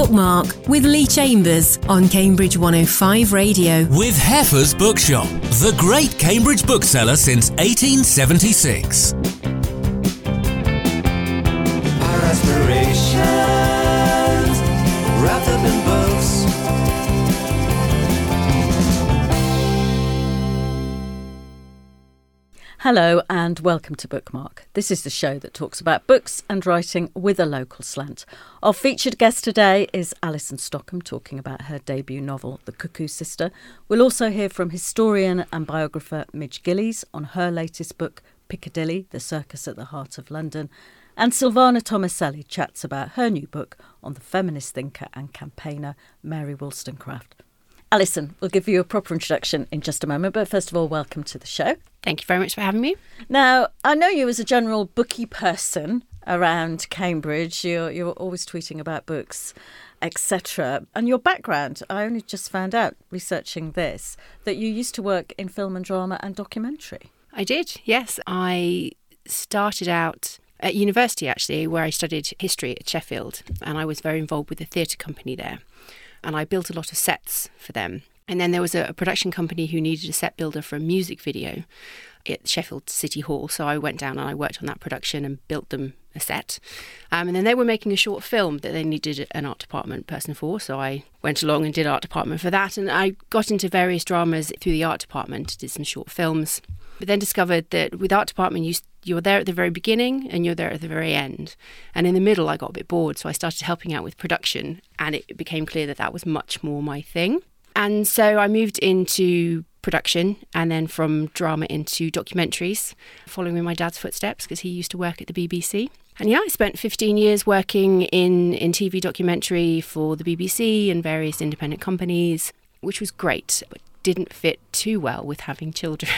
Bookmark with Lee Chambers on Cambridge 105 Radio. With Heffer's Bookshop, the great Cambridge bookseller since 1876. Hello and welcome to Bookmark. This is the show that talks about books and writing with a local slant. Our featured guest today is Alison Stockham talking about her debut novel, The Cuckoo Sister. We'll also hear from historian and biographer Midge Gillies on her latest book, Piccadilly, The Circus at the Heart of London. And Sylvana Tomaselli chats about her new book on the feminist thinker and campaigner Mary Wollstonecraft. Alison, we'll give you a proper introduction in just a moment, but first of all, welcome to the show. Thank you very much for having me. Now, I know you as a general bookie person around Cambridge. You're, you're always tweeting about books, etc. And your background, I only just found out researching this, that you used to work in film and drama and documentary. I did, yes. I started out at university actually, where I studied history at Sheffield, and I was very involved with the theatre company there. And I built a lot of sets for them. And then there was a, a production company who needed a set builder for a music video at Sheffield City Hall. So I went down and I worked on that production and built them a set. Um, and then they were making a short film that they needed an art department person for. So I went along and did art department for that. And I got into various dramas through the art department, did some short films. But then discovered that with art department, you you're there at the very beginning and you're there at the very end. And in the middle, I got a bit bored, so I started helping out with production, and it became clear that that was much more my thing. And so I moved into production and then from drama into documentaries, following in my dad's footsteps because he used to work at the BBC. And yeah, I spent 15 years working in, in TV documentary for the BBC and various independent companies, which was great, but didn't fit too well with having children.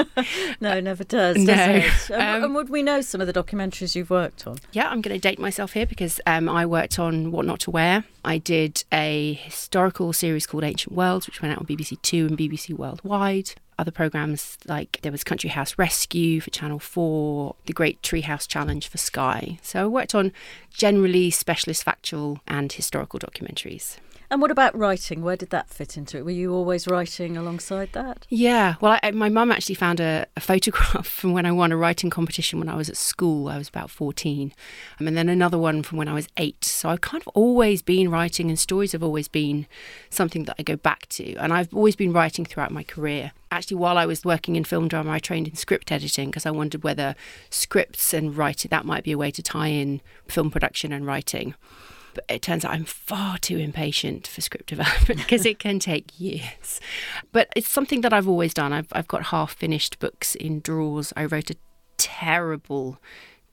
no, never does, does No. it? And, Um, and would we know some of the documentaries you've worked on? Yeah, I'm going to date myself here because um, I worked on What Not to Wear. I did a historical series called Ancient Worlds, which went out on BBC Two and BBC Worldwide. Other programs like there was Country House Rescue for Channel 4, The Great Treehouse Challenge for Sky. So I worked on generally specialist factual and historical documentaries. And what about writing? Where did that fit into it? Were you always writing alongside that? Yeah, well, I, my mum actually found a, a photograph from when I won a writing competition when I was at school. I was about 14. Um, and then another one from when I was eight. So I've kind of always been writing, and stories have always been something that I go back to. And I've always been writing throughout my career. Actually, while I was working in film drama, I trained in script editing because I wondered whether scripts and writing, that might be a way to tie in film production and writing. But it turns out I'm far too impatient for script development because it can take years. But it's something that I've always done. I've, I've got half finished books in drawers. I wrote a terrible,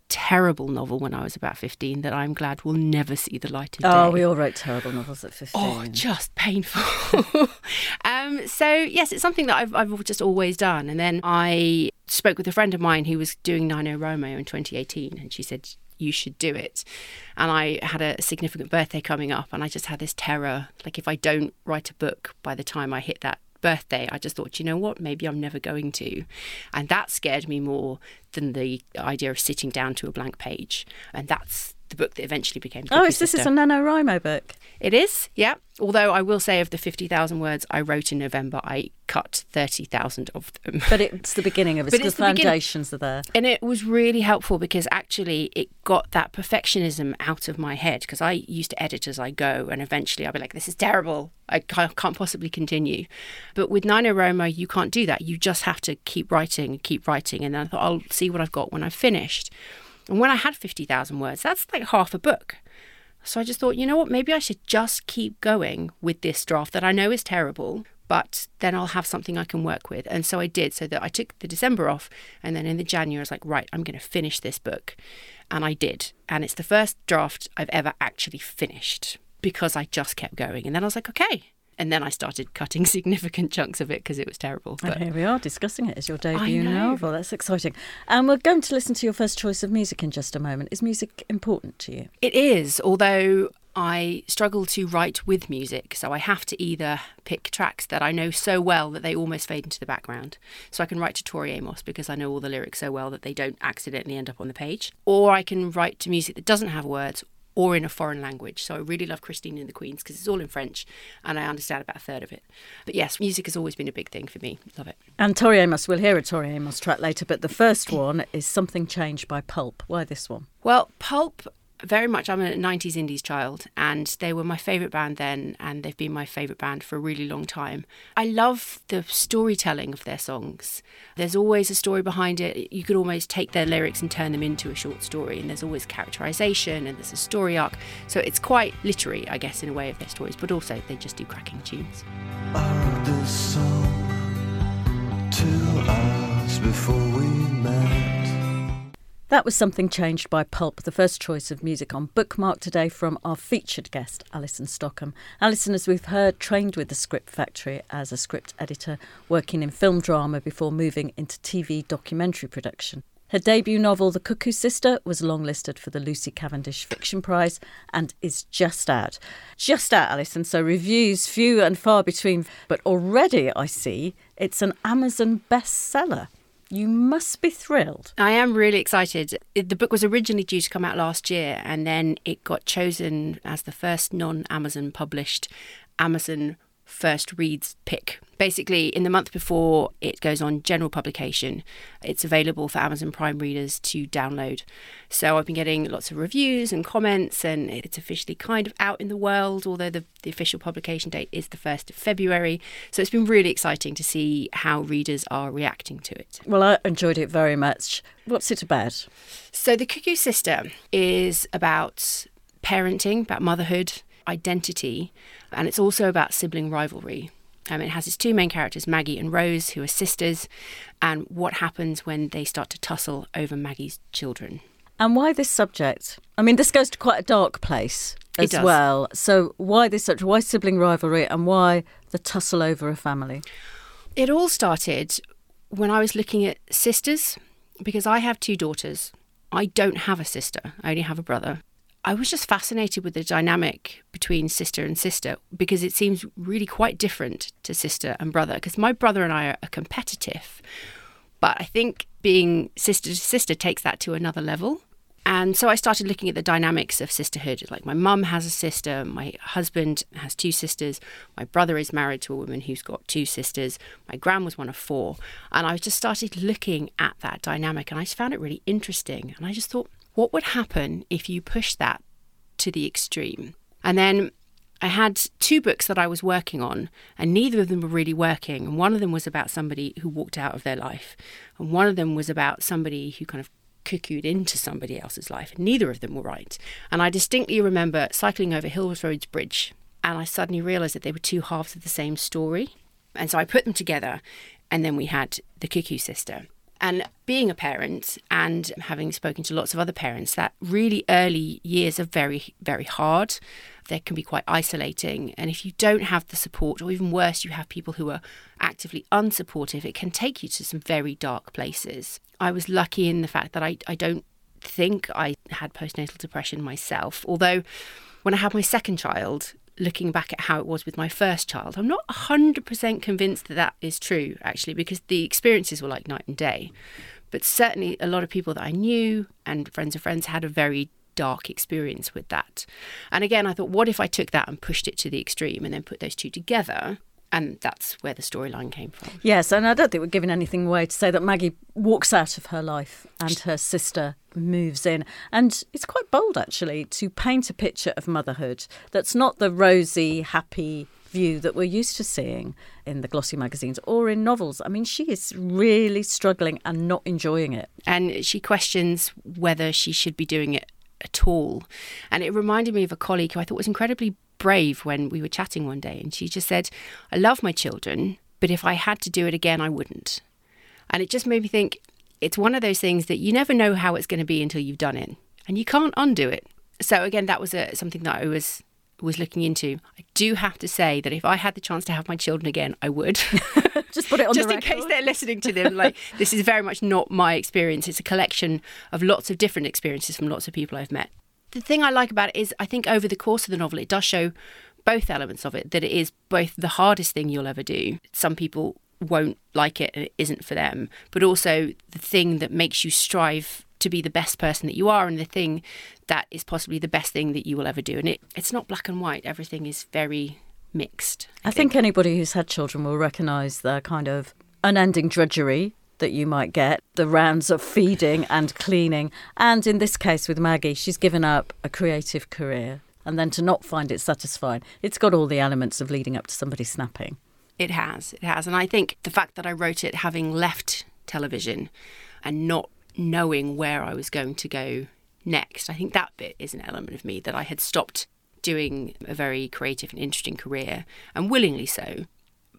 terrible novel when I was about 15 that I'm glad will never see the light of day. Oh, we all wrote terrible novels at 15. Oh, just painful. um, so yes, it's something that I've, I've just always done. And then I spoke with a friend of mine who was doing NaNoWriMo in 2018, and she said you should do it. And I had a significant birthday coming up, and I just had this terror, like if I don't write a book by the time I hit that birthday, I just thought, you know what, maybe I'm never going to. And that scared me more than the idea of sitting down to a blank page. And that's the book that eventually became. Oh, is this is a NaNoWriMo book? It is, yeah. Although I will say, of the 50,000 words I wrote in November, I cut 30,000 of them. But it's the beginning of it. But The it's the beginning. foundations are there. And it was really helpful because actually it got that perfectionism out of my head because I used to edit as I go and eventually I'd be like, this is terrible. I can't, possibly continue. But with NaNoWriMo, you can't do that. You just have to keep writing and keep writing. And then I thought, I'll see what I've got when I've finished. And when I had 50,000 words, that's like half a book. So I just thought, you know what, maybe I should just keep going with this draft that I know is terrible, but then I'll have something I can work with. And so I did, so that I took the December off. And then in the January, I was like, right, I'm going to finish this book. And I did. And it's the first draft I've ever actually finished because I just kept going. And then I was like, okay. And then I started cutting significant chunks of it because it was terrible. And here we are discussing it as your debut novel. That's exciting. And we're going to listen to your first choice of music in just a moment. Is music important to you? It is, although I struggle to write with music. So I have to either pick tracks that I know so well that they almost fade into the background. So I can write to Tori Amos because I know all the lyrics so well that they don't accidentally end up on the page. Or I can write to music that doesn't have words or in a foreign language. So I really love Christine and the Queens because it's all in French and I understand about a third of it. But yes, music has always been a big thing for me. Love it. And Tori Amos, we'll hear a Tori Amos track later, but the first one is Something Changed by Pulp. Why this one? Well, Pulp very much I'm a 90s indies child and they were my favorite band then and they've been my favorite band for a really long time. I love the storytelling of their songs. There's always a story behind it. You could almost take their lyrics and turn them into a short story and there's always characterization and there's a story arc. So it's quite literary, I guess in a way of their stories, but also they just do cracking tunes. before we met. That was Something Changed by Pulp, the first choice of music on Bookmark today from our featured guest, Alison Stockham. Alison, as we've heard, trained with the Script Factory as a script editor, working in film drama before moving into TV documentary production. Her debut novel, The Cuckoo Sister, was longlisted for the Lucy Cavendish Fiction Prize and is just out. Just out, Alison, so reviews few and far between, but already I see it's an Amazon bestseller. You must be thrilled. I am really excited. The book was originally due to come out last year, and then it got chosen as the first non Amazon published Amazon first reads pick. Basically, in the month before it goes on general publication, it's available for Amazon Prime readers to download. So I've been getting lots of reviews and comments, and it's officially kind of out in the world, although the, the official publication date is the 1st of February. So it's been really exciting to see how readers are reacting to it. Well, I enjoyed it very much. What's it about? So, The Cuckoo Sister is about parenting, about motherhood identity, and it's also about sibling rivalry. Um, it has its two main characters, Maggie and Rose, who are sisters, and what happens when they start to tussle over Maggie's children. And why this subject? I mean, this goes to quite a dark place as well. So, why this subject? Why sibling rivalry, and why the tussle over a family? It all started when I was looking at sisters, because I have two daughters. I don't have a sister, I only have a brother. I was just fascinated with the dynamic between sister and sister because it seems really quite different to sister and brother. Because my brother and I are competitive, but I think being sister to sister takes that to another level. And so I started looking at the dynamics of sisterhood. Like my mum has a sister, my husband has two sisters, my brother is married to a woman who's got two sisters, my gran was one of four. And I just started looking at that dynamic and I just found it really interesting. And I just thought, what would happen if you push that to the extreme? And then I had two books that I was working on, and neither of them were really working. And one of them was about somebody who walked out of their life, and one of them was about somebody who kind of cuckooed into somebody else's life. And neither of them were right. And I distinctly remember cycling over Hills Roads Bridge, and I suddenly realised that they were two halves of the same story. And so I put them together, and then we had The Cuckoo Sister. And being a parent and having spoken to lots of other parents, that really early years are very, very hard. They can be quite isolating. And if you don't have the support, or even worse, you have people who are actively unsupportive, it can take you to some very dark places. I was lucky in the fact that I, I don't think I had postnatal depression myself, although when I had my second child, looking back at how it was with my first child, I'm not 100% convinced that that is true, actually, because the experiences were like night and day. But certainly, a lot of people that I knew and friends of friends had a very dark experience with that. And again, I thought, what if I took that and pushed it to the extreme and then put those two together? And that's where the storyline came from. Yes, and I don't think we're giving anything away to say that Maggie walks out of her life and her sister moves in. And it's quite bold, actually, to paint a picture of motherhood that's not the rosy, happy view that we're used to seeing in the glossy magazines or in novels. I mean, she is really struggling and not enjoying it. And she questions whether she should be doing it at all. And it reminded me of a colleague who I thought was incredibly brave when we were chatting one day. And she just said, I love my children, but if I had to do it again, I wouldn't. And it just made me think it's one of those things that you never know how it's going to be until you've done it. And you can't undo it. So again, that was a, something that I was was looking into. I do have to say that if I had the chance to have my children again, I would. Just put it on Just in case they're listening to them. Like this is very much not my experience. It's a collection of lots of different experiences from lots of people I've met the thing I like about it is I think over the course of the novel, it does show both elements of it that it is both the hardest thing you'll ever do. Some people won't like it and it isn't for them, but also the thing that makes you strive to be the best person that you are and the thing that is possibly the best thing that you will ever do. And it, it's not black and white, everything is very mixed. I, think. anybody who's had children will recognise the kind of unending drudgery that you might get, the rounds of feeding and cleaning. And in this case with Maggie, she's given up a creative career and then to not find it satisfying. It's got all the elements of leading up to somebody snapping. It has, it has. And I think the fact that I wrote it having left television and not knowing where I was going to go next, I think that bit is an element of me that I had stopped doing a very creative and interesting career, and willingly so,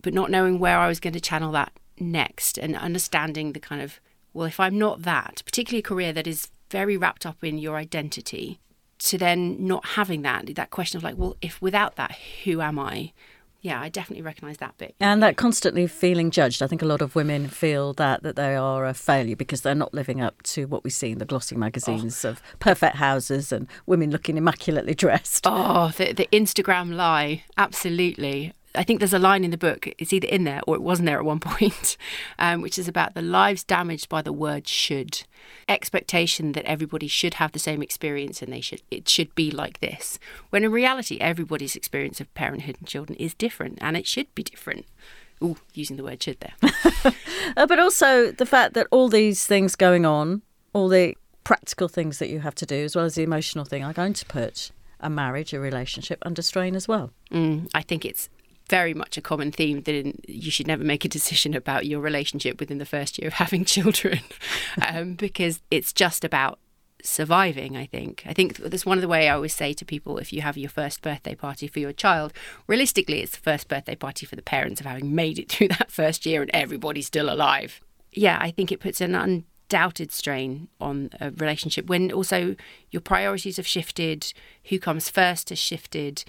but not knowing where I was going to channel that next and understanding the kind of, well, if I'm not that, particularly a career that is very wrapped up in your identity, to then not having that, that question of like, well, if without that, who am I? yeah, I definitely recognise that bit. And that constantly feeling judged. I think a lot of women feel that that they are a failure because they're not living up to what we see in the glossy magazines oh. of perfect houses and women looking immaculately dressed. Oh, the, the Instagram lie, absolutely. I think there's a line in the book, it's either in there or it wasn't there at one point, um, which is about the lives damaged by the word should. Expectation that everybody should have the same experience and they should it should be like this. When in reality everybody's experience of parenthood and children is different and it should be different. Ooh, using the word should there. uh, but also the fact that all these things going on, all the practical things that you have to do, as well as the emotional thing, are going to put a marriage, a relationship under strain as well. Mm, I think it's very much a common theme that you should never make a decision about your relationship within the first year of having children um, because it's just about surviving i think. I think that's one of the way i always say to people if you have your first birthday party for your child realistically it's the first birthday party for the parents of having made it through that first year and everybody's still alive. Yeah i think it puts an undoubted strain on a relationship when also your priorities have shifted who comes first has shifted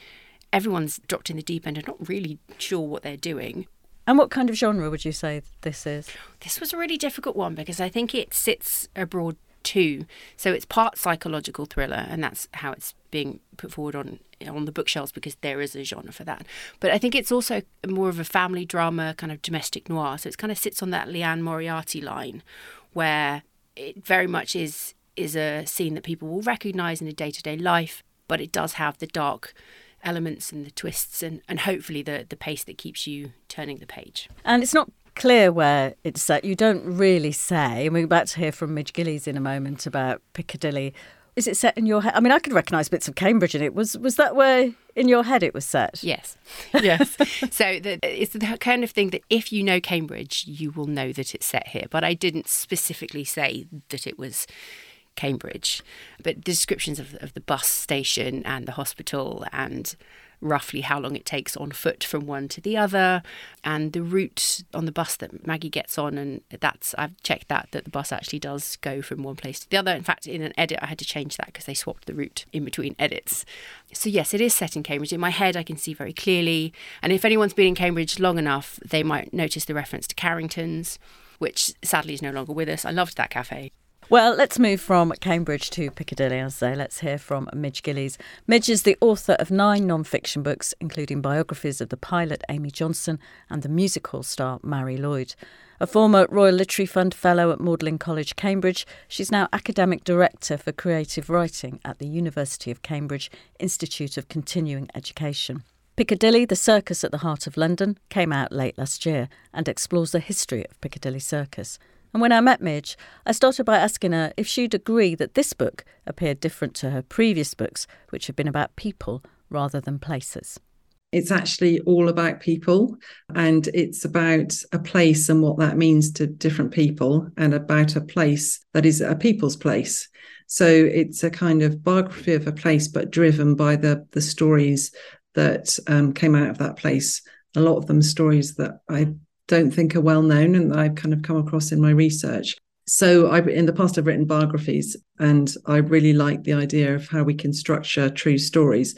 everyone's dropped in the deep end and not really sure what they're doing. And what kind of genre would you say this is? This was a really difficult one because I think it sits abroad too. So it's part psychological thriller, and that's how it's being put forward on on the bookshelves because there is a genre for that. But I think it's also more of a family drama, kind of domestic noir. So it kind of sits on that Liane Moriarty line, where it very much is is a scene that people will recognise in a day to day life, but it does have the dark elements and the twists and, and hopefully the, the pace that keeps you turning the page. And it's not clear where it's set. You don't really say. And we're about to hear from Midge Gillies in a moment about Piccadilly. Is it set in your head? I mean, I could recognise bits of Cambridge in it. Was was that where in your head it was set? Yes, yes. so the, it's the kind of thing that if you know Cambridge, you will know that it's set here. But I didn't specifically say that it was Cambridge. But the descriptions of, of the bus station and the hospital and roughly how long it takes on foot from one to the other and the route on the bus that Maggie gets on. And that's I've checked that that the bus actually does go from one place to the other. In fact in an edit I had to change that because they swapped the route in between edits. So yes it is set in Cambridge. In my head I can see very clearly. And if anyone's been in Cambridge long enough they might notice the reference to Carrington's which sadly is no longer with us. I loved that cafe well, let's move from Cambridge to Piccadilly, I say. Let's hear from Midge Gillies. Midge is the author of nine non fiction books, including biographies of the pilot Amy Johnson and the music hall star Marie Lloyd. A former Royal Literary Fund Fellow at Magdalene College, Cambridge, she's now Academic Director for Creative Writing at the University of Cambridge Institute of Continuing Education. Piccadilly, the circus at the heart of London, came out late last year and explores the history of Piccadilly Circus. And when I met Midge, I started by asking her if she'd agree that this book appeared different to her previous books, which have been about people rather than places. It's actually all about people and it's about a place and what that means to different people and about a place that is a people's place. So it's a kind of biography of a place, but driven by the, the stories that um, came out of that place. A lot of them stories that I don't think are well known and I've kind of come across in my research. So I in the past I've written biographies and I really like the idea of how we can structure true stories.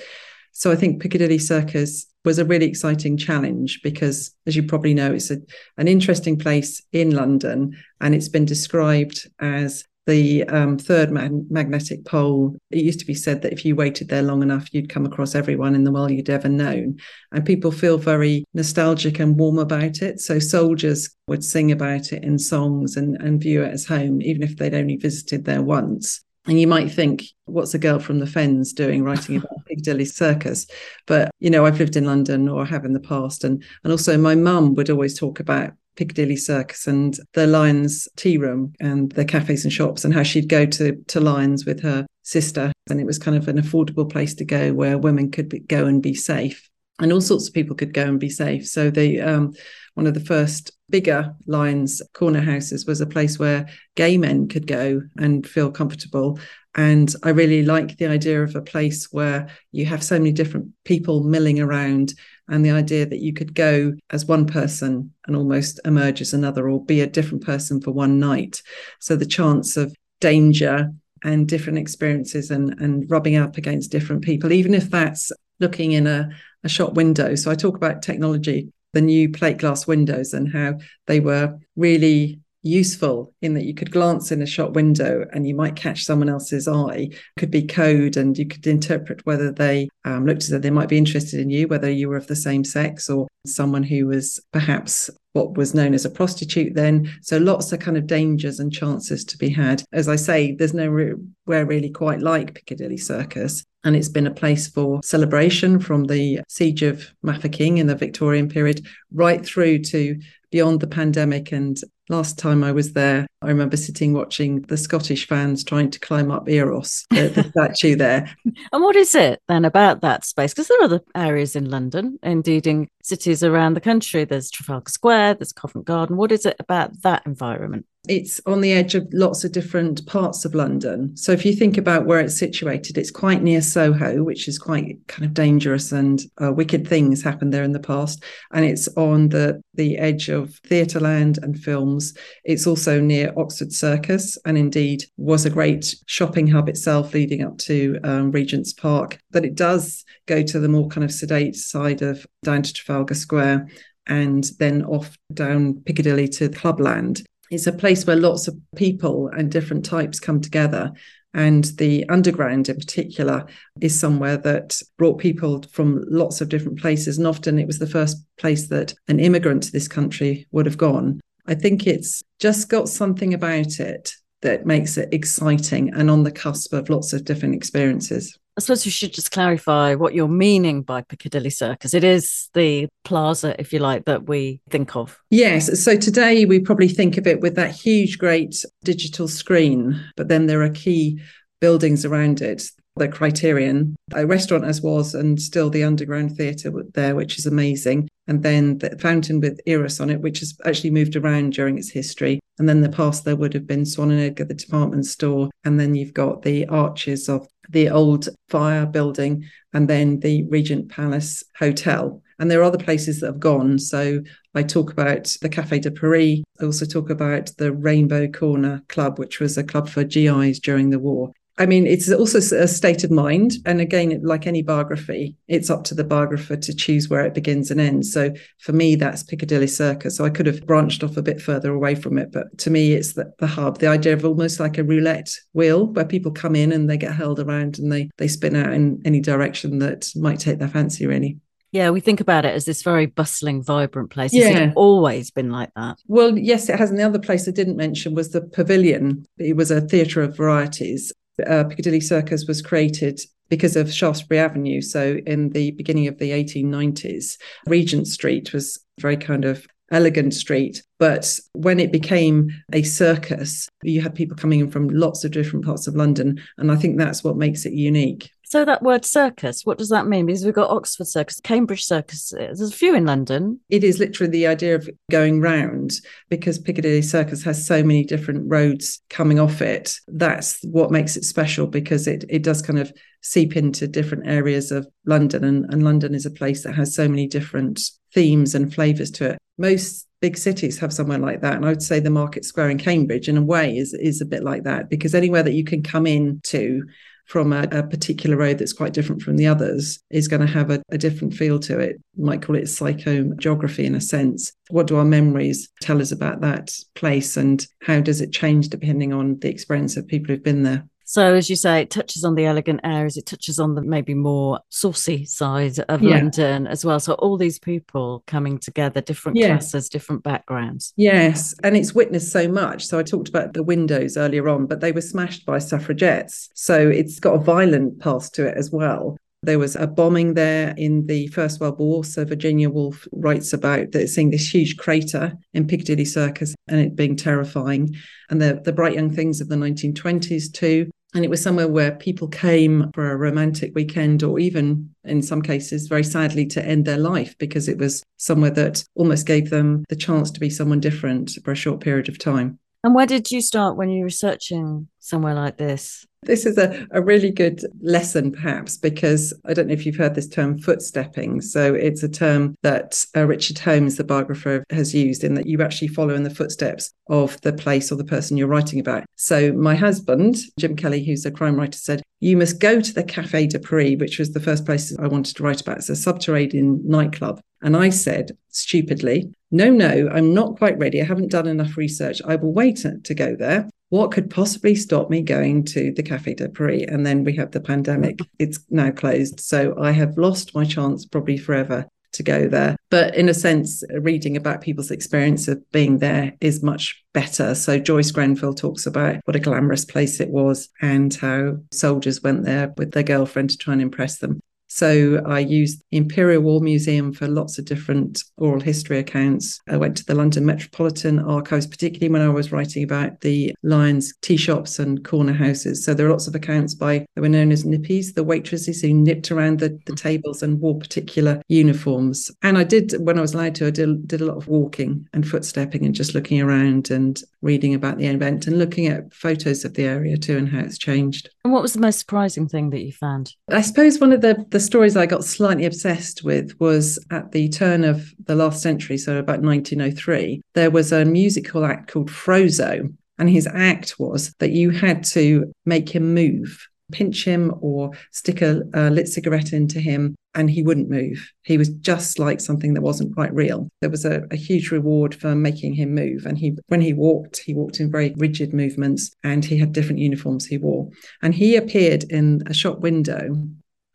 So I think Piccadilly Circus was a really exciting challenge because as you probably know it's a, an interesting place in London and it's been described as the um, third mag- magnetic pole. It used to be said that if you waited there long enough, you'd come across everyone in the world you'd ever known. And people feel very nostalgic and warm about it. So soldiers would sing about it in songs and, and view it as home, even if they'd only visited there once. And you might think, what's a girl from the Fens doing writing about Piccadilly Circus? But, you know, I've lived in London or have in the past. And, and also my mum would always talk about Piccadilly Circus and the Lyons tea room and the cafes and shops and how she'd go to, to Lyons with her sister. And it was kind of an affordable place to go where women could be, go and be safe. And all sorts of people could go and be safe. So the um, one of the first bigger Lyons corner houses was a place where gay men could go and feel comfortable. And I really like the idea of a place where you have so many different people milling around and the idea that you could go as one person and almost emerge as another or be a different person for one night. So the chance of danger and different experiences and, and rubbing up against different people, even if that's looking in a, a shop window. So I talk about technology, the new plate glass windows and how they were really useful in that you could glance in a shop window and you might catch someone else's eye. Could be code and you could interpret whether they um, looked as though they might be interested in you whether you were of the same sex or someone who was perhaps what was known as a prostitute then. So lots of kind of dangers and chances to be had. As i say there's nowhere really quite like piccadilly circus and it's been a place for celebration from the siege of Mafeking in the Victorian period right through to beyond the pandemic and Last time I was there, I remember sitting watching the Scottish fans trying to climb up Eros, the, the statue there. And what is it then about that space? Because there are other areas in London, indeed in cities around the country. There's Trafalgar Square, there's Covent Garden. What is it about that environment? It's on the edge of lots of different parts of London. So if you think about where it's situated, it's quite near Soho, which is quite kind of dangerous and uh, wicked things happened there in the past. And it's on the the edge of Theatreland and films. It's also near Oxford Circus, and indeed was a great shopping hub itself, leading up to um, Regent's Park. But it does go to the more kind of sedate side of down to Trafalgar Square and then off down Piccadilly to Clubland it's a place where lots of people and different types come together. And the underground, in particular, is somewhere that brought people from lots of different places. And often it was the first place that an immigrant to this country would have gone. I think it's just got something about it that makes it exciting and on the cusp of lots of different experiences. I suppose we should just clarify what you're meaning by Piccadilly Circus. It is the plaza, if you like, that we think of. Yes. So today we probably think of it with that huge, great digital screen, but then there are key buildings around it. The Criterion, a restaurant as was, and still the underground theatre there, which is amazing. And then the fountain with Eros on it, which has actually moved around during its history. And then the past there would have been Swan and Edgar, the department store. And then you've got the arches of the old fire building and then the Regent Palace Hotel. And there are other places that have gone. So I talk about the Café de Paris. I also talk about the Rainbow Corner Club, which was a club for GIs during the war. I mean, it's also a state of mind. And again, like any biography, it's up to the biographer to choose where it begins and ends. So for me, that's Piccadilly Circus. So I could have branched off a bit further away from it. But to me, it's the, the hub, the idea of almost like a roulette wheel where people come in and they get held around and they, they spin out in any direction that might take their fancy, really. Yeah, we think about it as this very bustling, vibrant place. Has yeah. always been like that? Well, yes, it has. And the other place I didn't mention was the Pavilion. It was a theatre of varieties uh, Piccadilly Circus was created because of Shaftesbury Avenue. So, in the beginning of the 1890s, Regent Street was very kind of elegant street. But when it became a circus, you had people coming in from lots of different parts of London. And I think that's what makes it unique. So that word circus, what does that mean? Because we've got Oxford Circus, Cambridge Circus. There's a few in London. It is literally the idea of going round because Piccadilly Circus has so many different roads coming off it. That's what makes it special because it it does kind of seep into different areas of London, and, and London is a place that has so many different themes and flavours to it. Most big cities have somewhere like that. And I would say the Market Square in Cambridge, in a way, is is a bit like that because anywhere that you can come in to from a, a particular road that's quite different from the others is going to have a, a different feel to it. You might call it psychogeography in a sense. What do our memories tell us about that place and how does it change depending on the experience of people who've been there? So, as you say, it touches on the elegant areas, it touches on the maybe more saucy side of Yeah. London as well. So, all these people coming together, different Yeah. classes, different backgrounds. Yes, and it's witnessed so much. So I talked about the windows earlier on, but they were smashed by suffragettes. So it's got a violent past to it as well. There was a bombing there in the First World War. So Virginia Woolf writes about seeing this huge crater in Piccadilly Circus and it being terrifying. And the, the bright young things of the 1920s too. And it was somewhere where people came for a romantic weekend, or even in some cases, very sadly, to end their life because it was somewhere that almost gave them the chance to be someone different for a short period of time. And where did you start when you were researching somewhere like this? This is a, a really good lesson, perhaps, because I don't know if you've heard this term footstepping. So it's a term that uh, Richard Holmes, the biographer, has used in that you actually follow in the footsteps of the place or the person you're writing about. So my husband, Jim Kelly, who's a crime writer, said, You must go to the Café de Paris, which was the first place I wanted to write about. It's a subterranean nightclub. And I said, stupidly, no, no, I'm not quite ready. I haven't done enough research. I will wait to go there what could possibly stop me going to the Cafe de Paris? And then we have the pandemic. Mm-hmm. It's now closed. So I have lost my chance probably forever to go there. But in a sense, reading about people's experience of being there is much better. So Joyce Grenfell talks about what a glamorous place it was and how soldiers went there with their girlfriend to try and impress them. So I used the Imperial War Museum for lots of different oral history accounts. I went to the London Metropolitan Archives, particularly when I was writing about the Lyons tea shops and corner houses. So there are lots of accounts by they were known as nippies, the waitresses who nipped around the, the tables and wore particular uniforms. And I did when I was allowed to, I did, did a lot of walking and footstepping and just looking around and reading about the event and looking at photos of the area too and how it's changed. And what was the most surprising thing that you found? I suppose one of the, the stories I got slightly obsessed with was at the turn of the last century, so about 1903, there was a musical act called Frozo. And his act was that you had to make him move, pinch him or stick a, a lit cigarette into him, and he wouldn't move. He was just like something that wasn't quite real. There was a, a huge reward for making him move. And he when he walked, he walked in very rigid movements and he had different uniforms he wore. And he appeared in a shop window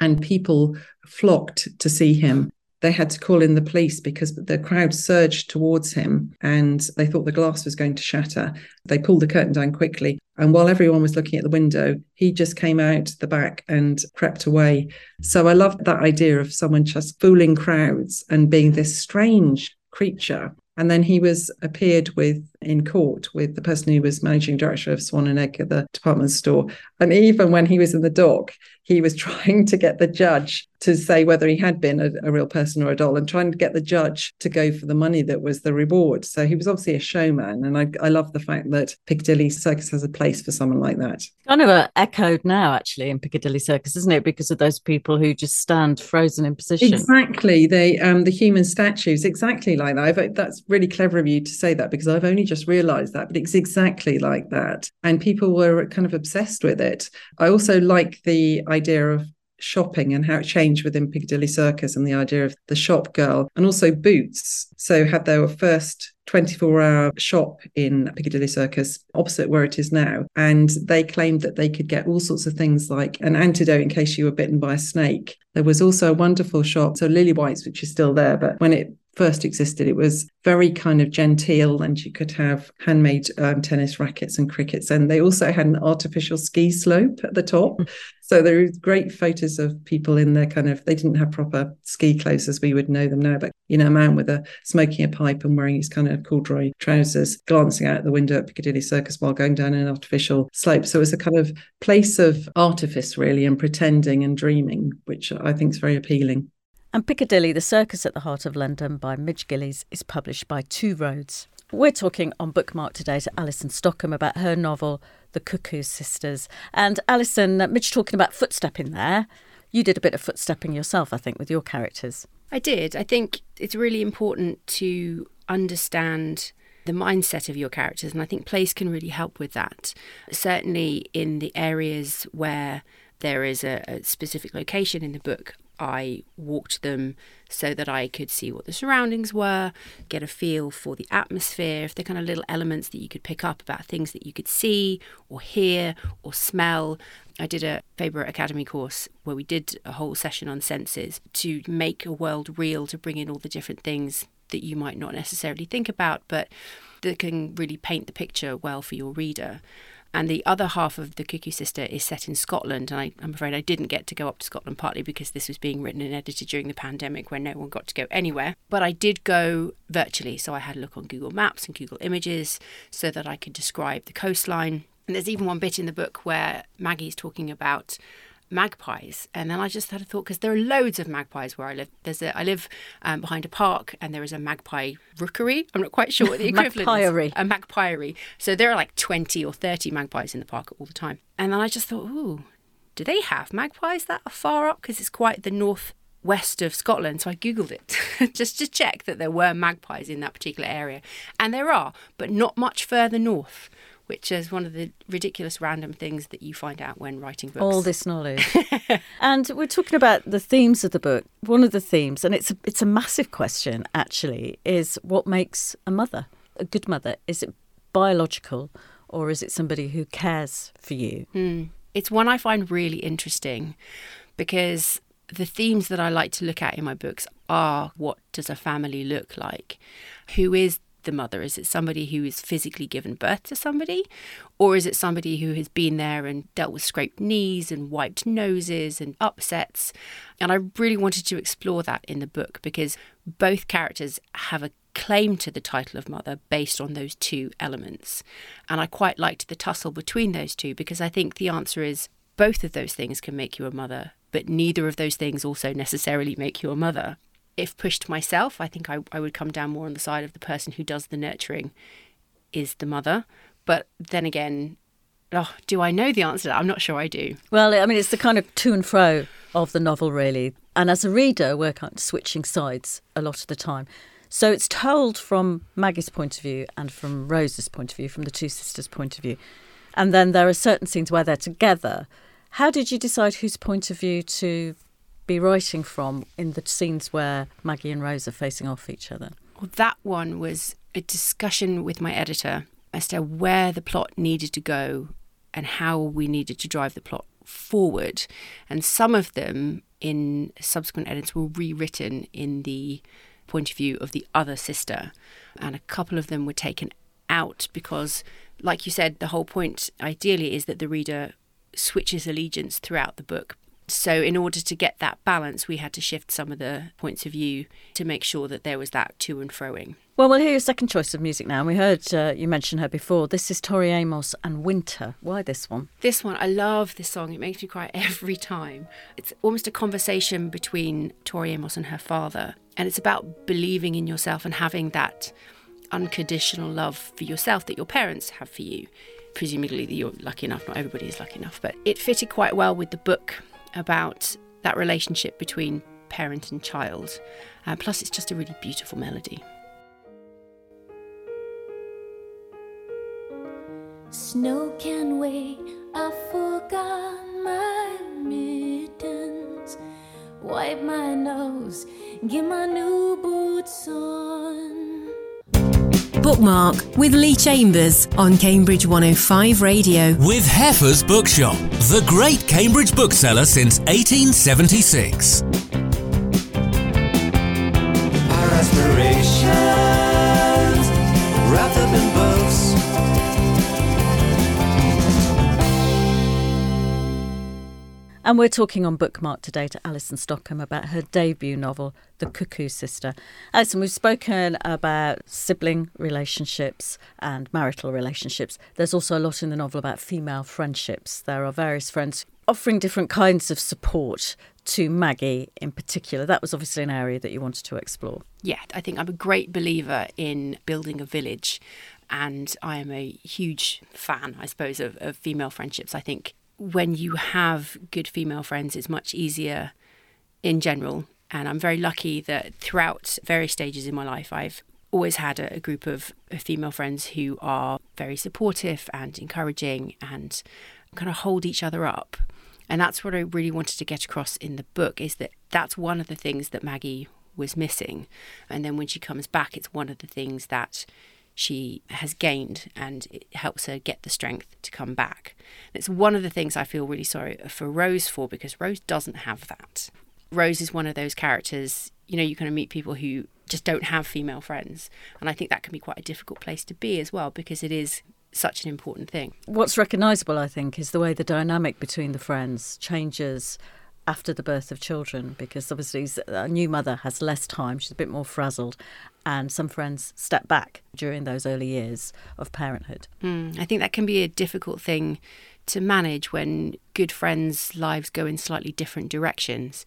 and people flocked to see him. They had to call in the police because the crowd surged towards him and they thought the glass was going to shatter. They pulled the curtain down quickly. And while everyone was looking at the window, he just came out the back and crept away. So I loved that idea of someone just fooling crowds and being this strange creature. And then he was appeared with in court with the person who was managing director of Swan and Edgar the department store. And even when he was in the dock, he was trying to get the judge to say whether he had been a, a, real person or a doll and trying to get the judge to go for the money that was the reward. So he was obviously a showman. And I, I love the fact that Piccadilly Circus has a place for someone like that. Kind of echoed now, actually, in Piccadilly Circus, isn't it? Because of those people who just stand frozen in position. Exactly. They, um, the human statues, exactly like that. I've, that's really clever of you to say that because I've only just realized that, but it's exactly like that. And people were kind of obsessed with it. I also like the idea of shopping and how it changed within Piccadilly Circus and the idea of the shop girl and also Boots. So had their first 24 hour shop in Piccadilly Circus opposite where it is now. And they claimed that they could get all sorts of things like an antidote in case you were bitten by a snake. There was also a wonderful shop, so Lillywhites, which is still there, but when it first existed, it was very kind of genteel, and you could have handmade um, tennis rackets and crickets. And they also had an artificial ski slope at the top. So there are great photos of people in their kind of, they didn't have proper ski clothes as we would know them now, but, you know, a man with a smoking a pipe and wearing his kind of corduroy trousers, glancing out the window at Piccadilly Circus while going down an artificial slope. So it was a kind of place of artifice, really, and pretending and dreaming, which I think is very appealing. And Piccadilly, the circus at the heart of London by Midge Gillies, is published by Two Roads. We're talking on Bookmark today to Alison Stockham about her novel, The Cuckoo Sisters. And Alison, Midge talking about footstepping there. You did a bit of footstepping yourself, I think, with your characters. I did. I think it's really important to understand the mindset of your characters, and I think place can really help with that. Certainly in the areas where there is a, a specific location in the book. I walked them so that I could see what the surroundings were, get a feel for the atmosphere, if the kind of little elements that you could pick up about things that you could see or hear or smell. I did a Faber Academy course where we did a whole session on senses to make a world real, to bring in all the different things that you might not necessarily think about, but that can really paint the picture well for your reader. And the other half of The Cuckoo Sister is set in Scotland. And I, am afraid I didn't get to go up to Scotland, partly because this was being written and edited during the pandemic when no one got to go anywhere. But I did go virtually. So I had a look on Google Maps and Google Images so that I could describe the coastline. And there's even one bit in the book where Maggie's talking about magpies. And then I just had a thought because there are loads of magpies where I live. There's a I live um, behind a park, and there is a magpie rookery. I'm not quite sure what the equivalent Magpiery. is. A magpiery. So there are like 20 or 30 magpies in the park all the time. And then I just thought, ooh, do they have magpies that far up? Because it's quite the north west of Scotland. So I Googled it just to check that there were magpies in that particular area. And there are, but not much further north which is one of the ridiculous random things that you find out when writing books. All this knowledge. and we're talking about the themes of the book. One of the themes, and it's a, it's a massive question actually, is what makes a mother a good mother? Is it biological or is it somebody who cares for you? Mm. It's one I find really interesting because the themes that I like to look at in my books are what does a family look like? Who is the mother? Is it somebody who is physically given birth to somebody? Or is it somebody who has been there and dealt with scraped knees and wiped noses and upsets? And I really wanted to explore that in the book because both characters have a claim to the title of mother based on those two elements. And I quite liked the tussle between those two because I think the answer is both of those things can make you a mother, but neither of those things also necessarily make you a mother if pushed myself, I think I, I would come down more on the side of the person who does the nurturing is the mother. But then again, oh, do I know the answer? I'm not sure I do. Well, I mean, it's the kind of to and fro of the novel, really. And as a reader, we're kind of switching sides a lot of the time. So it's told from Maggie's point of view and from Rose's point of view, from the two sisters' point of view. And then there are certain scenes where they're together. How did you decide whose point of view to be writing from in the scenes where Maggie and Rose are facing off each other? Well, that one was a discussion with my editor as to where the plot needed to go and how we needed to drive the plot forward. And some of them in subsequent edits were rewritten in the point of view of the other sister. And a couple of them were taken out because, like you said, the whole point ideally is that the reader switches allegiance throughout the book so, in order to get that balance, we had to shift some of the points of view to make sure that there was that to and froing. Well, we'll hear your second choice of music now. We heard uh, you mention her before. This is Tori Amos and Winter. Why this one? This one, I love this song. It makes me cry every time. It's almost a conversation between Tori Amos and her father. And it's about believing in yourself and having that unconditional love for yourself that your parents have for you. Presumably, you're lucky enough. Not everybody is lucky enough, but it fitted quite well with the book about that relationship between parent and child. Uh, plus, it's just a really beautiful melody. Snow can wait, I forgot my mittens. Wipe my nose, get my new boots on. Bookmark with Lee Chambers on Cambridge 105 Radio. With Heffer's Bookshop, the great Cambridge bookseller since 1876. And we're talking on Bookmark today to Alison Stockham about her debut novel, The Cuckoo Sister. Alison, we've spoken about sibling relationships and marital relationships. There's also a lot in the novel about female friendships. There are various friends offering different kinds of support to Maggie in particular. That was obviously an area that you wanted to explore. Yeah, I think I'm a great believer in building a village. And I am a huge fan, I suppose, of, of female friendships. I think when you have good female friends, it's much easier in general. And I'm very lucky that throughout various stages in my life, I've always had a, a group of, of female friends who are very supportive and encouraging and kind of hold each other up. And that's what I really wanted to get across in the book is that that's one of the things that Maggie was missing. And then when she comes back, it's one of the things that she has gained and it helps her get the strength to come back. it's one of the things I feel really sorry for Rose for because Rose doesn't have that. Rose is one of those characters, you know, you kind of meet people who just don't have female friends. And I think that can be quite a difficult place to be as well because it is such an important thing. What's recognisable, I think, is the way the dynamic between the friends changes after the birth of children because obviously a new mother has less time, she's a bit more frazzled, and some friends step back during those early years of parenthood. Mm, I think that can be a difficult thing to manage when good friends' lives go in slightly different directions.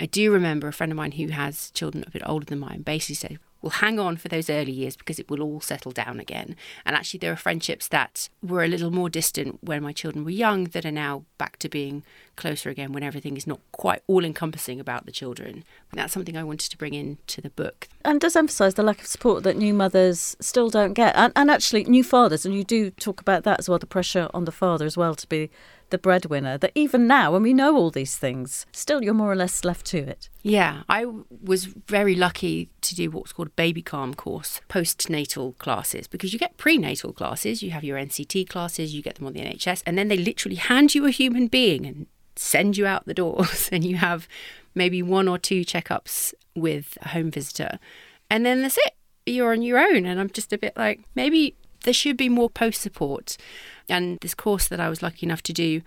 I do remember a friend of mine who has children a bit older than mine basically said, will hang on for those early years because it will all settle down again. And actually, there are friendships that were a little more distant when my children were young that are now back to being closer again when everything is not quite all encompassing about the children. And that's something I wanted to bring into the book. And does emphasise the lack of support that new mothers still don't get. And, and actually, new fathers, and you do talk about that as well the pressure on the father as well to be the breadwinner, that even now, when we know all these things, still you're more or less left to it. Yeah, I was very lucky to do what's called a baby calm course, postnatal classes, because you get prenatal classes, you have your NCT classes, you get them on the NHS, and then they literally hand you a human being and send you out the doors, and you have maybe one or two checkups with a home visitor, and then that's it. You're on your own, and I'm just a bit like maybe there should be more post support. And this course that I was lucky enough to do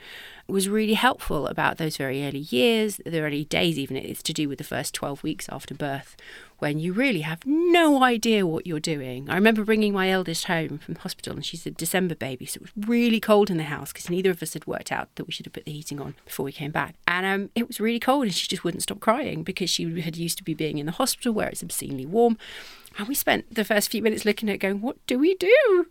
was really helpful about those very early years, the early days, even. It's to do with the first 12 weeks after birth, when you really have no idea what you're doing. I remember bringing my eldest home from hospital, and she's a December baby, so it was really cold in the house because neither of us had worked out that we should have put the heating on before we came back. And um, it was really cold, and she just wouldn't stop crying because she had used to be being in the hospital where it's obscenely warm. And we spent the first few minutes looking at it going, what do we do?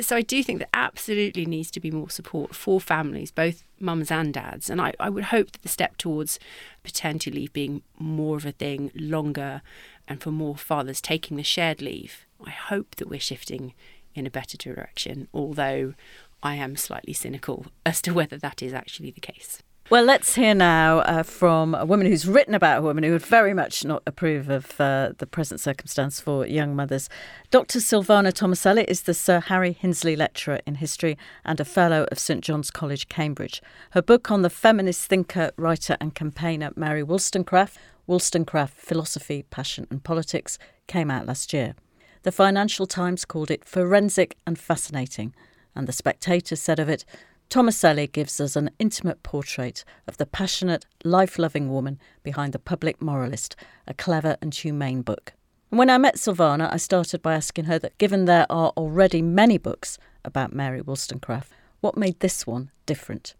So I do think there absolutely needs to be more support for families, both mums and dads. And I, I would hope that the step towards paternity leave being more of a thing longer and for more fathers taking the shared leave, I hope that we're shifting in a better direction, although I am slightly cynical as to whether that is actually the case. Well, let's hear now uh, from a woman who's written about a woman who would very much not approve of uh, the present circumstance for young mothers. Dr. Sylvana Tomaselli is the Sir Harry Hinsley Lecturer in History and a Fellow of St John's College, Cambridge. Her book on the feminist thinker, writer, and campaigner Mary Wollstonecraft, Wollstonecraft Philosophy, Passion and Politics, came out last year. The Financial Times called it forensic and fascinating, and The Spectator said of it, Tomaselli gives us an intimate portrait of the passionate, life loving woman behind The Public Moralist, a clever and humane book. And when I met Sylvana, I started by asking her that given there are already many books about Mary Wollstonecraft, what made this one different?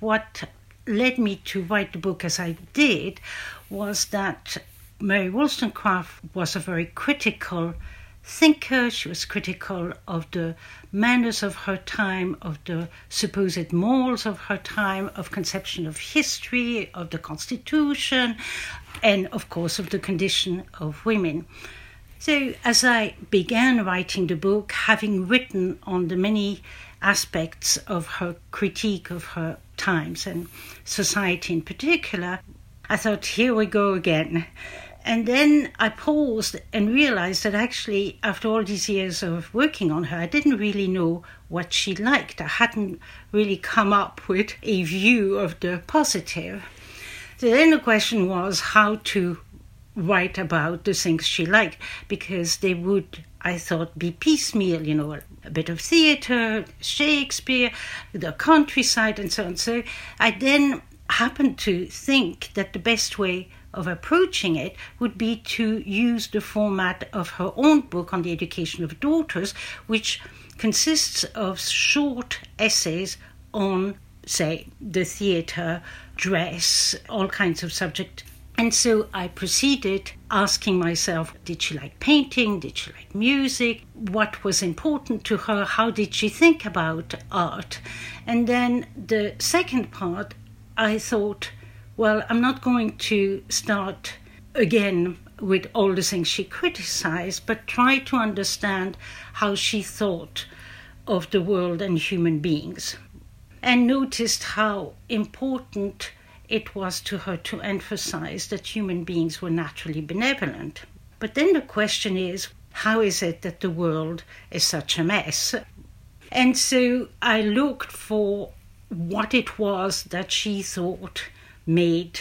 What led me to write the book as I did was that Mary Wollstonecraft was a very critical thinker. She was critical of the manners of her time, of the supposed morals of her time, of conception of history, of the Constitution, and of course of the condition of women. So, as I began writing the book, having written on the many aspects of her critique of her times and society in particular, I thought, here we go again. And then I paused and realized that actually, after all these years of working on her, I didn't really know what she liked. I hadn't really come up with a view of the positive. So then the question was how to write about the things she liked, because they would, I thought, be piecemeal, you know, a bit of theatre, Shakespeare, the countryside, and so on. So I then happened to think that the best way of approaching it would be to use the format of her own book on the education of daughters, which consists of short essays on, say, the theatre, dress, all kinds of subject. And so I proceeded asking myself did she like painting? Did she like music? What was important to her? How did she think about art? And then the second part, I thought, well, I'm not going to start again with all the things she criticized, but try to understand how she thought of the world and human beings. and noticed how important it was to her to emphasize that human beings were naturally benevolent. But then the question is how is it that the world is such a mess? And so I looked for what it was that she thought made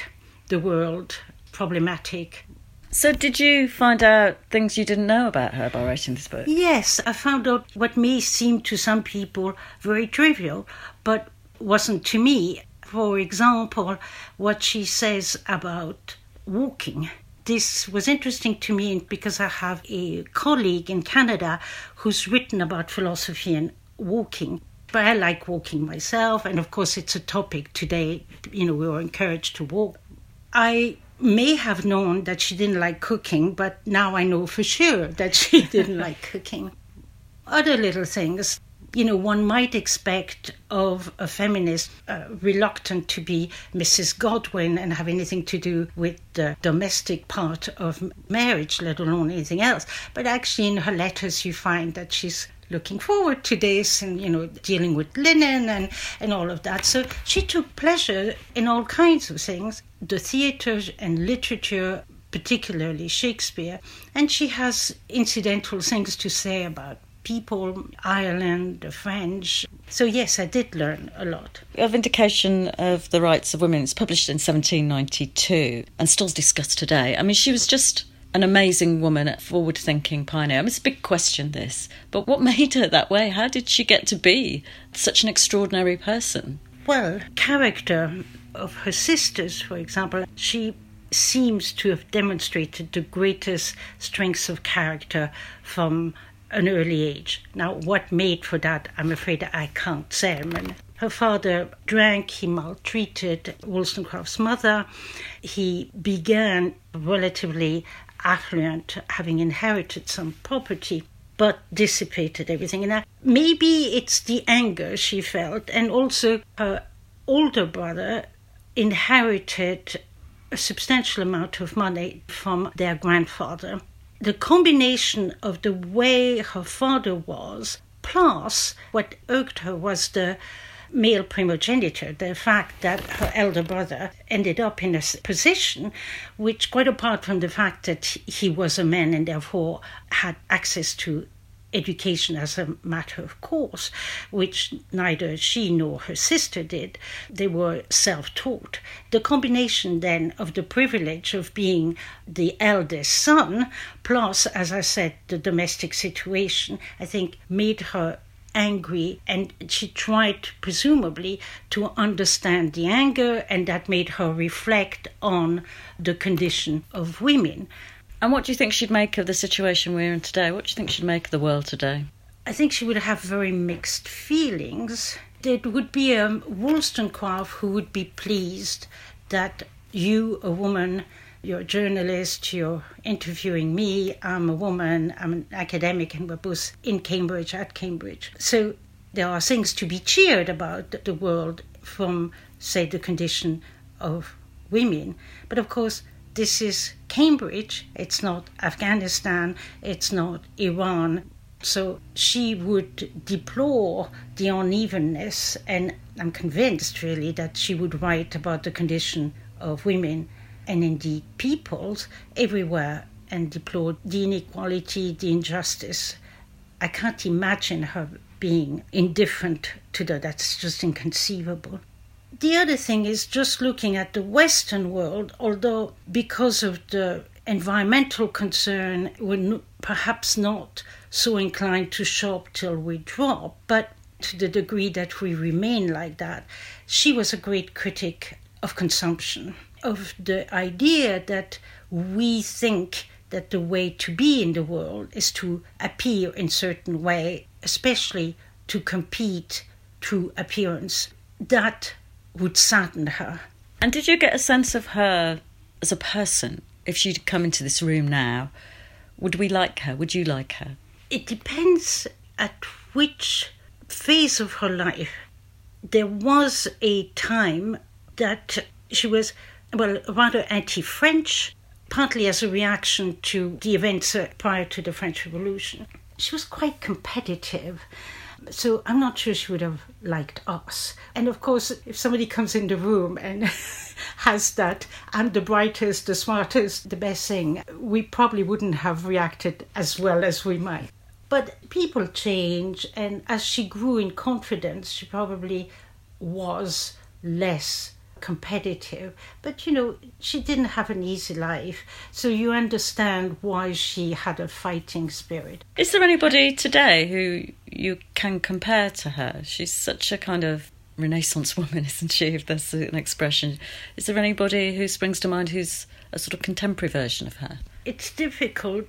the world problematic. So, did you find out things you didn't know about her by writing this book? Yes, I found out what may seem to some people very trivial, but wasn't to me. For example, what she says about walking. This was interesting to me because I have a colleague in Canada who's written about philosophy and walking. But I like walking myself, and of course, it's a topic today. You know, we were encouraged to walk. I may have known that she didn't like cooking, but now I know for sure that she didn't like cooking. Other little things, you know, one might expect of a feminist uh, reluctant to be Mrs. Godwin and have anything to do with the domestic part of marriage, let alone anything else. But actually, in her letters, you find that she's looking forward to this and you know dealing with linen and and all of that. So she took pleasure in all kinds of things the theatre and literature particularly shakespeare. And she has incidental things to say about people ireland the french. So yes i did learn a lot. A vindication of the rights of women it's published in 1792 and still discussed today. I mean she was just an amazing woman, a forward thinking pioneer. I mean, it's a big question, this, but what made her that way? How did she get to be such an extraordinary person? Well, character of her sisters, for example, she seems to have demonstrated the greatest strengths of character from an early age. Now, what made for that, I'm afraid I can't say. I mean, her father drank, he maltreated Wollstonecraft's mother. He began relatively affluent, having inherited some property, but dissipated everything. And maybe it's the anger she felt, and also her older brother inherited a substantial amount of money from their grandfather. The combination of the way her father was, plus what irked her was the male primogeniture, the fact that her elder brother ended up in a position which, quite apart from the fact that he was a man and therefore had access to education as a matter of course, which neither she nor her sister did. They were self taught. The combination then of the privilege of being the eldest son, plus, as I said, the domestic situation, I think made her angry and she tried presumably to understand the anger and that made her reflect on the condition of women. And what do you think she'd make of the situation we're in today? What do you think she'd make of the world today? I think she would have very mixed feelings. There would be a wollstonecraft who would be pleased that you a woman you're a journalist, you're interviewing me, I'm a woman, I'm an academic, and we're both in Cambridge, at Cambridge. So there are things to be cheered about the world from, say, the condition of women. But of course, this is Cambridge, it's not Afghanistan, it's not Iran. So she would deplore the unevenness, and I'm convinced really that she would write about the condition of women and indeed peoples everywhere and deplored the inequality, the injustice. I can't imagine her being indifferent to that. That's just inconceivable. The other thing is just looking at the Western world, although because of the environmental concern, we're perhaps not so inclined to shop till we drop, but to the degree that we remain like that, she was a great critic of consumption of the idea that we think that the way to be in the world is to appear in certain way, especially to compete through appearance. That would sadden her. And did you get a sense of her as a person? If she'd come into this room now, would we like her? Would you like her? It depends at which phase of her life. There was a time that she was well, rather anti French, partly as a reaction to the events uh, prior to the French Revolution. She was quite competitive. So I'm not sure she would have liked us. And of course, if somebody comes in the room and has that, I'm the brightest, the smartest, the best thing, we probably wouldn't have reacted as well as we might. But people change, and as she grew in confidence, she probably was less competitive. But you know, she didn't have an easy life, so you understand why she had a fighting spirit. Is there anybody today who you can compare to her? She's such a kind of Renaissance woman, isn't she? If there's an expression. Is there anybody who springs to mind who's a sort of contemporary version of her? It's difficult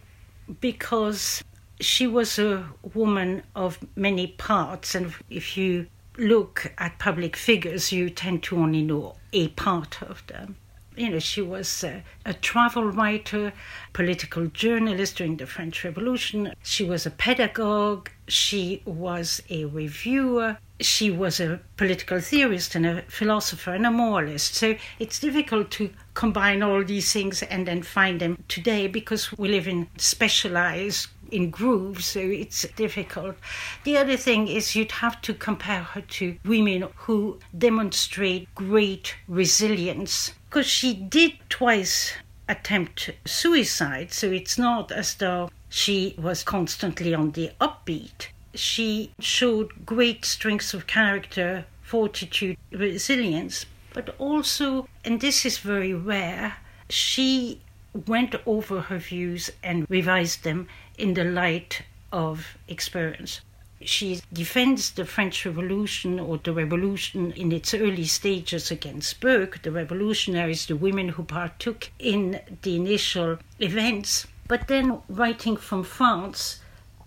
because she was a woman of many parts, and if you look at public figures, you tend to only know a part of them. You know, she was a, a, travel writer, political journalist during the French Revolution. She was a pedagogue. She was a reviewer. She was a political theorist and a philosopher and a moralist. So it's difficult to combine all these things and then find them today because we live in specialized in grooves, so it's difficult. The other thing is you'd have to compare her to women who demonstrate great resilience, because she did twice attempt suicide, so it's not as though she was constantly on the upbeat. She showed great strength of character, fortitude, resilience, but also, and this is very rare, she went over her views and revised them in the light of experience. She defends the French Revolution or the revolution in its early stages against Burke, the revolutionaries, the women who partook in the initial events. But then, writing from France,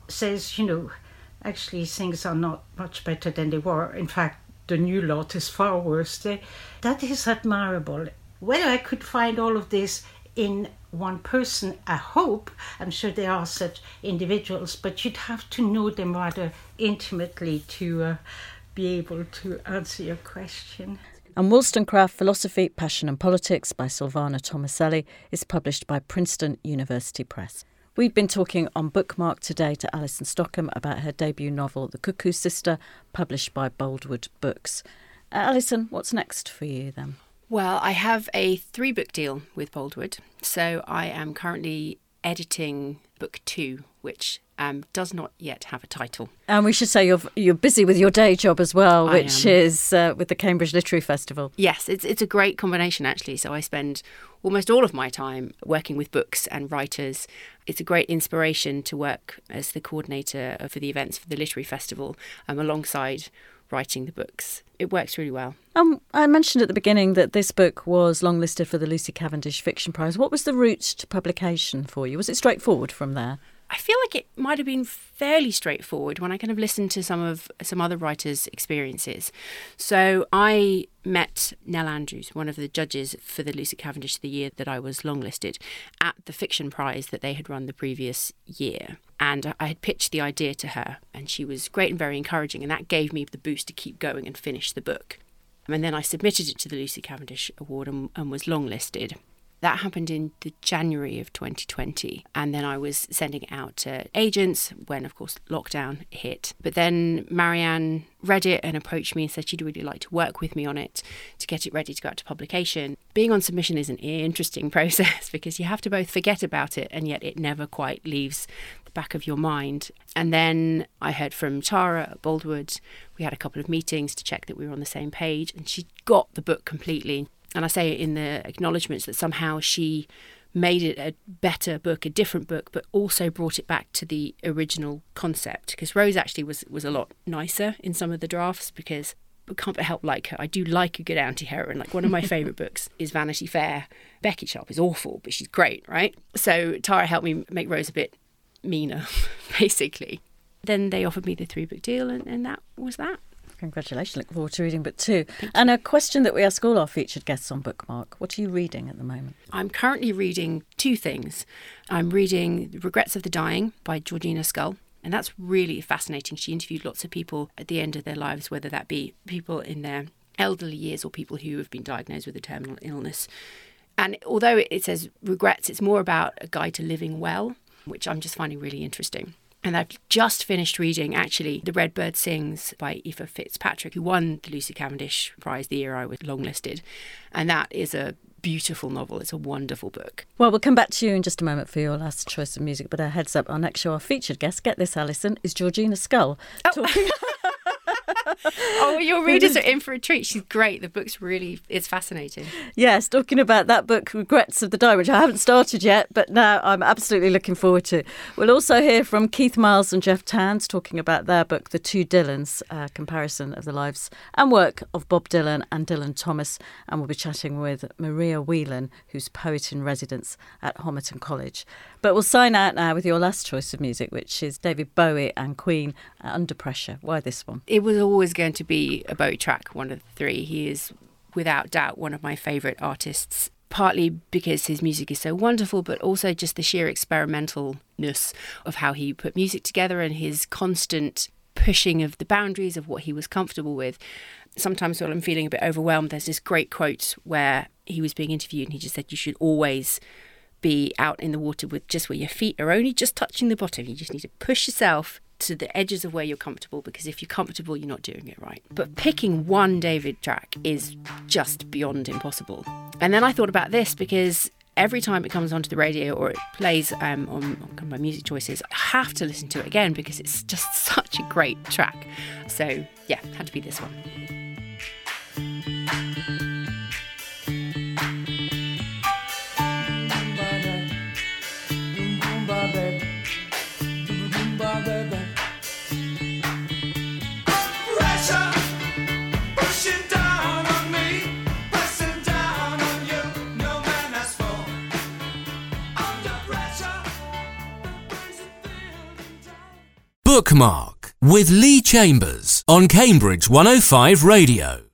says, you know, actually things are not much better than they were. In fact, the new lot is far worse. That is admirable. Whether I could find all of this in one person, I hope, I'm sure there are such individuals, but you'd have to know them rather intimately to uh, be able to answer your question. And Wollstonecraft Philosophy, Passion and Politics by Sylvana Tomaselli is published by Princeton University Press. We've been talking on Bookmark today to Alison Stockham about her debut novel, The Cuckoo Sister, published by Boldwood Books. Uh, Alison, what's next for you then? Well, I have a three book deal with Boldwood. So I am currently editing book two, which um, does not yet have a title. And we should say you're you're busy with your day job as well, which is uh, with the Cambridge Literary Festival. Yes, it's it's a great combination actually. So I spend almost all of my time working with books and writers. It's a great inspiration to work as the coordinator for the events for the Literary Festival um, alongside writing the books. It works really well. Um, I mentioned at the beginning that this book was longlisted for the Lucy Cavendish Fiction Prize. What was the route to publication for you? Was it straightforward from there? I feel like it might have been fairly straightforward when I kind of listened to some of some other writers' experiences. So I met Nell Andrews, one of the judges for the Lucy Cavendish the year that I was longlisted, at the fiction prize that they had run the previous year. And I had pitched the idea to her, and she was great and very encouraging, and that gave me the boost to keep going and finish the book. And then I submitted it to the Lucy Cavendish Award and, and was longlisted. That happened in the January of 2020. And then I was sending it out to agents when, of course, lockdown hit. But then Marianne read it and approached me and said she'd really like to work with me on it to get it ready to go out to publication. Being on submission is an interesting process because you have to both forget about it and yet it never quite leaves the back of your mind. And then I heard from Tara at Boldwood. We had a couple of meetings to check that we were on the same page and she got the book completely and I say in the acknowledgements that somehow she made it a better book, a different book, but also brought it back to the original concept. Because Rose actually was was a lot nicer in some of the drafts because I can't but help like her. I do like a good anti-heroine. Like one of my favourite books is Vanity Fair. Becky Sharp is awful, but she's great, right? So Tara helped me make Rose a bit meaner, basically. Then they offered me the three book deal, and, and that was that. Congratulations. Look forward to reading book two. And a question that we ask all our featured guests on Bookmark What are you reading at the moment? I'm currently reading two things. I'm reading Regrets of the Dying by Georgina Scull. And that's really fascinating. She interviewed lots of people at the end of their lives, whether that be people in their elderly years or people who have been diagnosed with a terminal illness. And although it says regrets, it's more about a guide to living well, which I'm just finding really interesting. And I've just finished reading, actually, The Red Bird Sings by Aoife Fitzpatrick, who won the Lucy Cavendish Prize the year I was longlisted. And that is a beautiful novel. It's a wonderful book. Well, we'll come back to you in just a moment for your last choice of music. But a heads up, our next show, our featured guest, get this, Alison, is Georgina Scull. Oh. Talking- oh, your readers are in for a treat. She's great. The book's really, it's fascinating. yes, talking about that book, Regrets of the Die, which I haven't started yet, but now I'm absolutely looking forward to. We'll also hear from Keith Miles and Jeff Towns talking about their book, The Two Dylans, a comparison of the lives and work of Bob Dylan and Dylan Thomas. And we'll be chatting with Maria Whelan, who's poet in residence at Homerton College. But we'll sign out now with your last choice of music, which is David Bowie and Queen, Under Pressure. Why this one? It was always going to be a Bowie track, one of the three. He is, without doubt, one of my favourite artists. Partly because his music is so wonderful, but also just the sheer experimentalness of how he put music together and his constant pushing of the boundaries of what he was comfortable with. Sometimes when I'm feeling a bit overwhelmed, there's this great quote where he was being interviewed and he just said, You should always be out in the water with just where your feet are only just touching the bottom. You just need to push yourself to the edges of where you're comfortable because if you're comfortable, you're not doing it right. But picking one David track is just beyond impossible. And then I thought about this because every time it comes onto the radio or it plays um, on, on my music choices, I have to listen to it again because it's just such a great track. So, yeah, had to be this one. Bookmark with Lee Chambers on Cambridge 105 Radio.